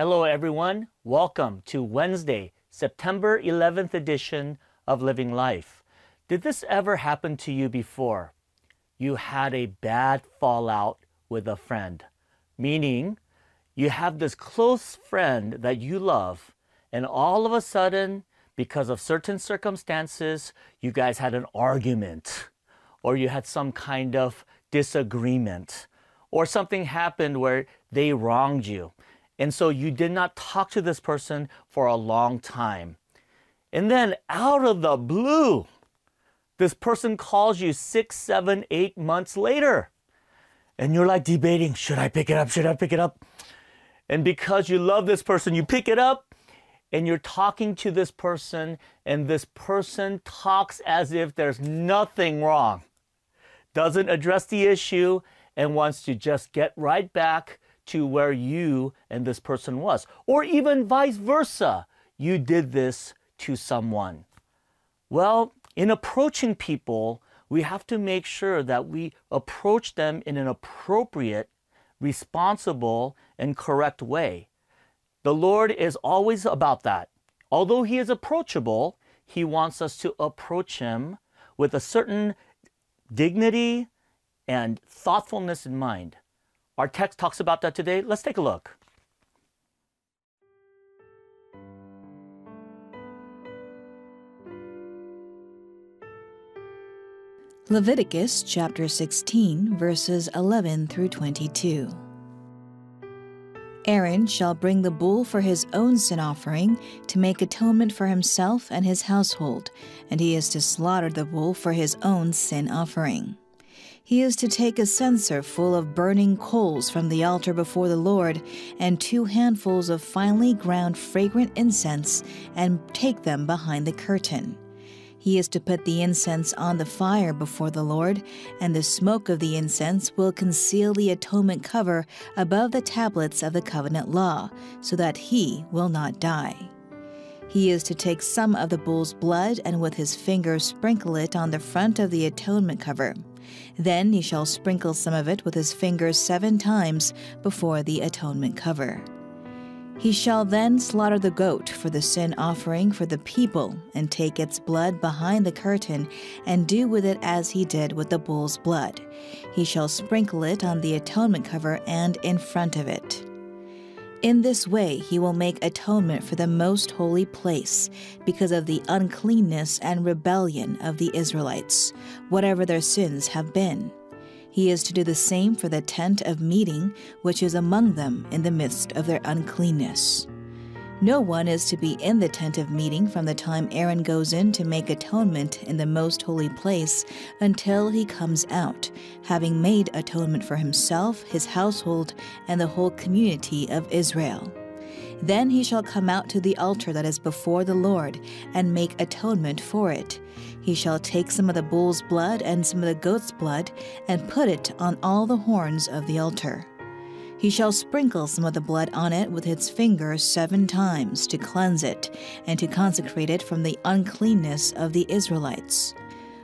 Hello, everyone. Welcome to Wednesday, September 11th edition of Living Life. Did this ever happen to you before? You had a bad fallout with a friend, meaning you have this close friend that you love, and all of a sudden, because of certain circumstances, you guys had an argument, or you had some kind of disagreement, or something happened where they wronged you. And so you did not talk to this person for a long time. And then out of the blue, this person calls you six, seven, eight months later. And you're like debating should I pick it up? Should I pick it up? And because you love this person, you pick it up and you're talking to this person, and this person talks as if there's nothing wrong, doesn't address the issue, and wants to just get right back to where you and this person was. Or even vice versa. You did this to someone. Well, in approaching people, we have to make sure that we approach them in an appropriate, responsible, and correct way. The Lord is always about that. Although He is approachable, He wants us to approach Him with a certain dignity and thoughtfulness in mind. Our text talks about that today. Let's take a look. Leviticus chapter 16, verses 11 through 22. Aaron shall bring the bull for his own sin offering to make atonement for himself and his household, and he is to slaughter the bull for his own sin offering. He is to take a censer full of burning coals from the altar before the Lord, and two handfuls of finely ground fragrant incense, and take them behind the curtain. He is to put the incense on the fire before the Lord, and the smoke of the incense will conceal the atonement cover above the tablets of the covenant law, so that he will not die. He is to take some of the bull's blood and with his finger sprinkle it on the front of the atonement cover. Then he shall sprinkle some of it with his fingers seven times before the atonement cover. He shall then slaughter the goat for the sin offering for the people, and take its blood behind the curtain, and do with it as he did with the bull's blood. He shall sprinkle it on the atonement cover and in front of it. In this way, he will make atonement for the most holy place because of the uncleanness and rebellion of the Israelites, whatever their sins have been. He is to do the same for the tent of meeting, which is among them in the midst of their uncleanness. No one is to be in the tent of meeting from the time Aaron goes in to make atonement in the most holy place until he comes out, having made atonement for himself, his household, and the whole community of Israel. Then he shall come out to the altar that is before the Lord and make atonement for it. He shall take some of the bull's blood and some of the goat's blood and put it on all the horns of the altar. He shall sprinkle some of the blood on it with his fingers seven times to cleanse it and to consecrate it from the uncleanness of the Israelites.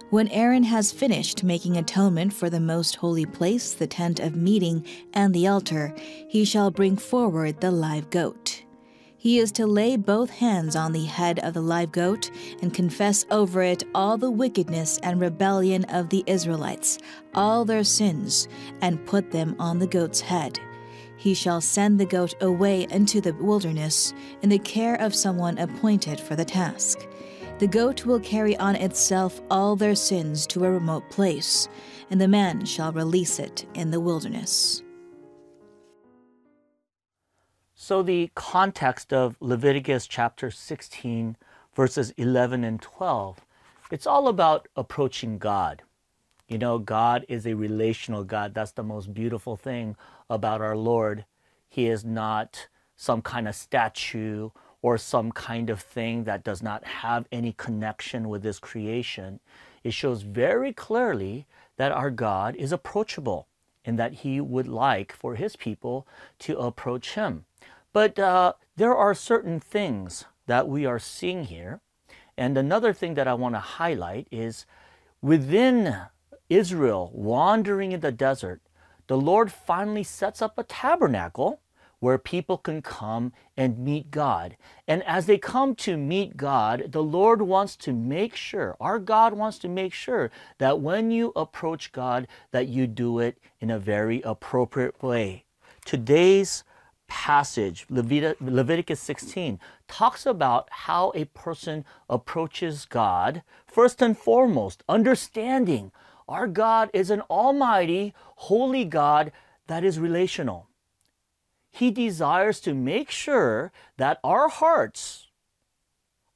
When Aaron has finished making atonement for the most holy place, the tent of meeting, and the altar, he shall bring forward the live goat. He is to lay both hands on the head of the live goat and confess over it all the wickedness and rebellion of the Israelites, all their sins, and put them on the goat's head he shall send the goat away into the wilderness in the care of someone appointed for the task. The goat will carry on itself all their sins to a remote place, and the man shall release it in the wilderness. So, the context of Leviticus chapter 16, verses 11 and 12, it's all about approaching God. You know, God is a relational God. That's the most beautiful thing about our Lord. He is not some kind of statue or some kind of thing that does not have any connection with this creation. It shows very clearly that our God is approachable and that He would like for His people to approach Him. But uh, there are certain things that we are seeing here. And another thing that I want to highlight is within Israel wandering in the desert, the Lord finally sets up a tabernacle where people can come and meet God. And as they come to meet God, the Lord wants to make sure, our God wants to make sure that when you approach God, that you do it in a very appropriate way. Today's passage, Leviticus 16, talks about how a person approaches God. First and foremost, understanding our God is an almighty, holy God that is relational. He desires to make sure that our hearts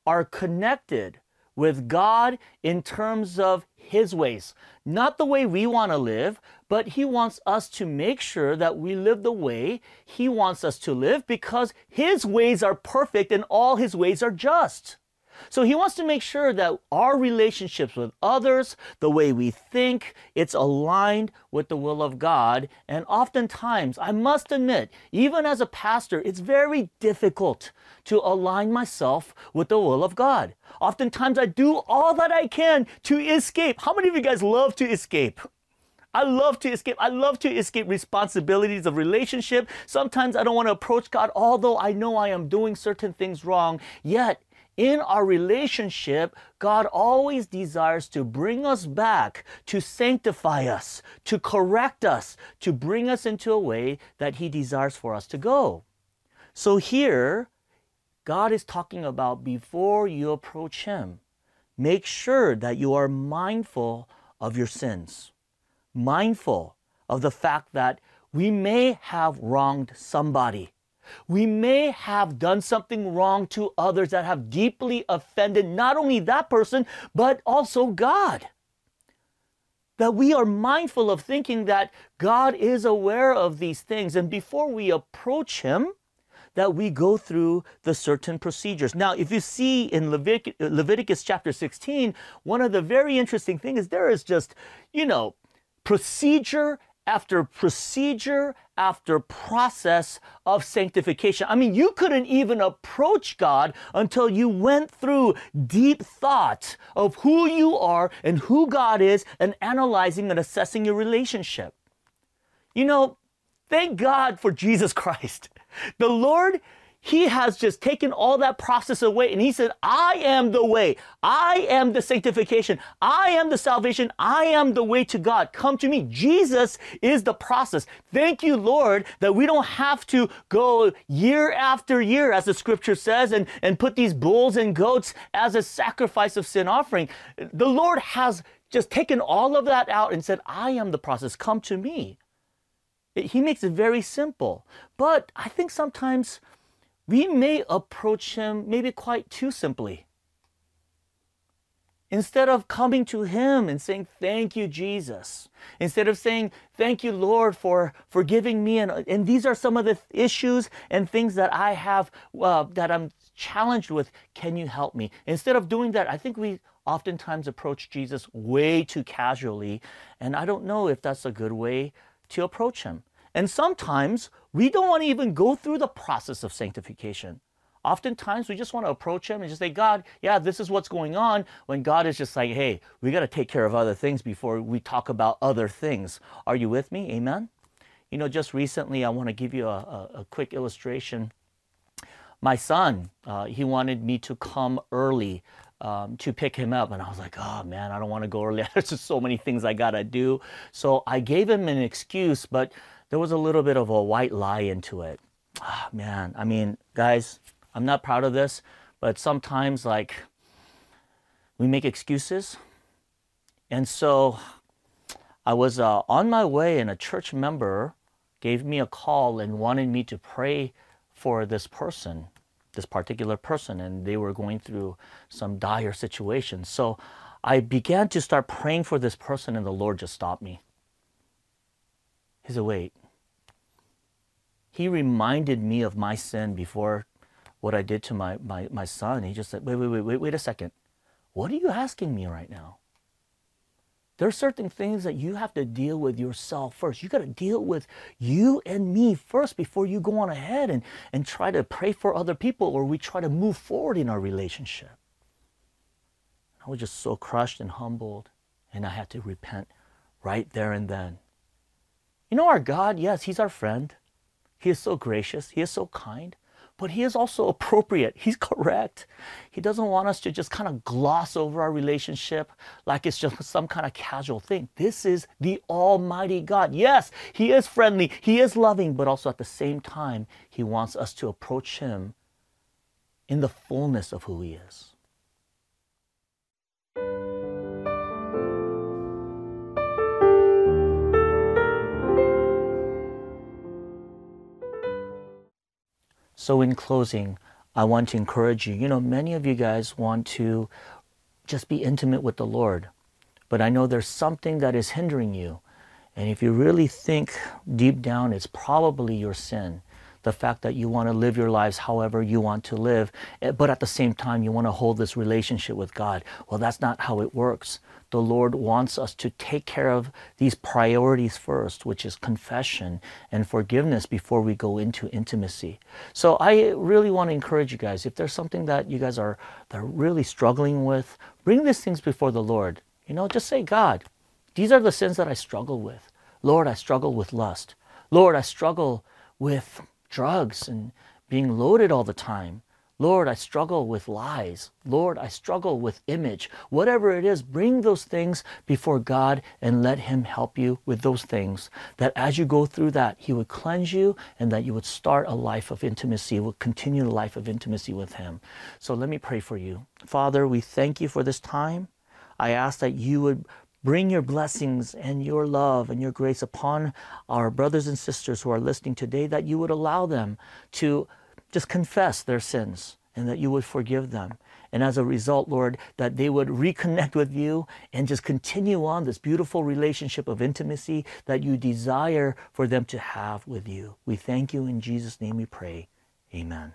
are connected with God in terms of His ways. Not the way we want to live, but He wants us to make sure that we live the way He wants us to live because His ways are perfect and all His ways are just. So he wants to make sure that our relationships with others, the way we think, it's aligned with the will of God. And oftentimes, I must admit, even as a pastor, it's very difficult to align myself with the will of God. Oftentimes, I do all that I can to escape. How many of you guys love to escape? I love to escape. I love to escape responsibilities of relationship. Sometimes I don't want to approach God, although I know I am doing certain things wrong. Yet in our relationship, God always desires to bring us back, to sanctify us, to correct us, to bring us into a way that He desires for us to go. So here, God is talking about before you approach Him, make sure that you are mindful of your sins, mindful of the fact that we may have wronged somebody. We may have done something wrong to others that have deeply offended not only that person, but also God. That we are mindful of thinking that God is aware of these things, and before we approach Him, that we go through the certain procedures. Now, if you see in Leviticus, Leviticus chapter 16, one of the very interesting things is there is just, you know, procedure after procedure after process of sanctification. I mean, you couldn't even approach God until you went through deep thought of who you are and who God is and analyzing and assessing your relationship. You know, thank God for Jesus Christ. The Lord he has just taken all that process away and he said, I am the way. I am the sanctification. I am the salvation. I am the way to God. Come to me. Jesus is the process. Thank you, Lord, that we don't have to go year after year, as the scripture says, and, and put these bulls and goats as a sacrifice of sin offering. The Lord has just taken all of that out and said, I am the process. Come to me. He makes it very simple. But I think sometimes we may approach him maybe quite too simply. Instead of coming to him and saying, Thank you, Jesus. Instead of saying, Thank you, Lord, for forgiving me. And, and these are some of the issues and things that I have uh, that I'm challenged with. Can you help me? Instead of doing that, I think we oftentimes approach Jesus way too casually. And I don't know if that's a good way to approach him. And sometimes we don't want to even go through the process of sanctification. Oftentimes we just want to approach Him and just say, God, yeah, this is what's going on, when God is just like, hey, we got to take care of other things before we talk about other things. Are you with me? Amen? You know, just recently, I want to give you a, a, a quick illustration. My son, uh, he wanted me to come early um, to pick him up. And I was like, oh man, I don't want to go early. There's just so many things I got to do. So I gave him an excuse, but there was a little bit of a white lie into it. Ah, man, I mean, guys, I'm not proud of this, but sometimes like we make excuses. And so I was uh, on my way, and a church member gave me a call and wanted me to pray for this person, this particular person, and they were going through some dire situation. So I began to start praying for this person, and the Lord just stopped me. He said, Wait. He reminded me of my sin before what I did to my, my, my son. He just said, Wait, wait, wait, wait, wait a second. What are you asking me right now? There are certain things that you have to deal with yourself first. You got to deal with you and me first before you go on ahead and, and try to pray for other people or we try to move forward in our relationship. I was just so crushed and humbled, and I had to repent right there and then. You know, our God, yes, He's our friend. He is so gracious, He is so kind but he is also appropriate. He's correct. He doesn't want us to just kind of gloss over our relationship like it's just some kind of casual thing. This is the Almighty God. Yes, He is friendly, He is loving, but also at the same time, He wants us to approach Him in the fullness of who He is. So, in closing, I want to encourage you. You know, many of you guys want to just be intimate with the Lord, but I know there's something that is hindering you. And if you really think deep down, it's probably your sin. The fact that you want to live your lives however you want to live, eh, but at the same time, you want to hold this relationship with God. Well, that's not how it works the Lord wants us to take care of these priorities first, which is confession and forgiveness before we go into intimacy. So I really want to encourage you guys, if there's something that you guys are, that are really struggling with, bring these things before the Lord. You know, just say, God, these are the sins that I struggle with. Lord, I struggle with lust. Lord, I struggle with drugs and being loaded all the time. Lord, I struggle with lies. Lord, I struggle with image. Whatever it is, bring those things before God and let Him help you with those things. That as you go through that, He would cleanse you and that you would start a life of intimacy, would continue the life of intimacy with Him. So let me pray for you. Father, we thank you for this time. I ask that you would bring your blessings and your love and your grace upon our brothers and sisters who are listening today, that you would allow them to just confess their sins and that you would forgive them. And as a result, Lord, that they would reconnect with you and just continue on this beautiful relationship of intimacy that you desire for them to have with you. We thank you. In Jesus' name we pray. Amen.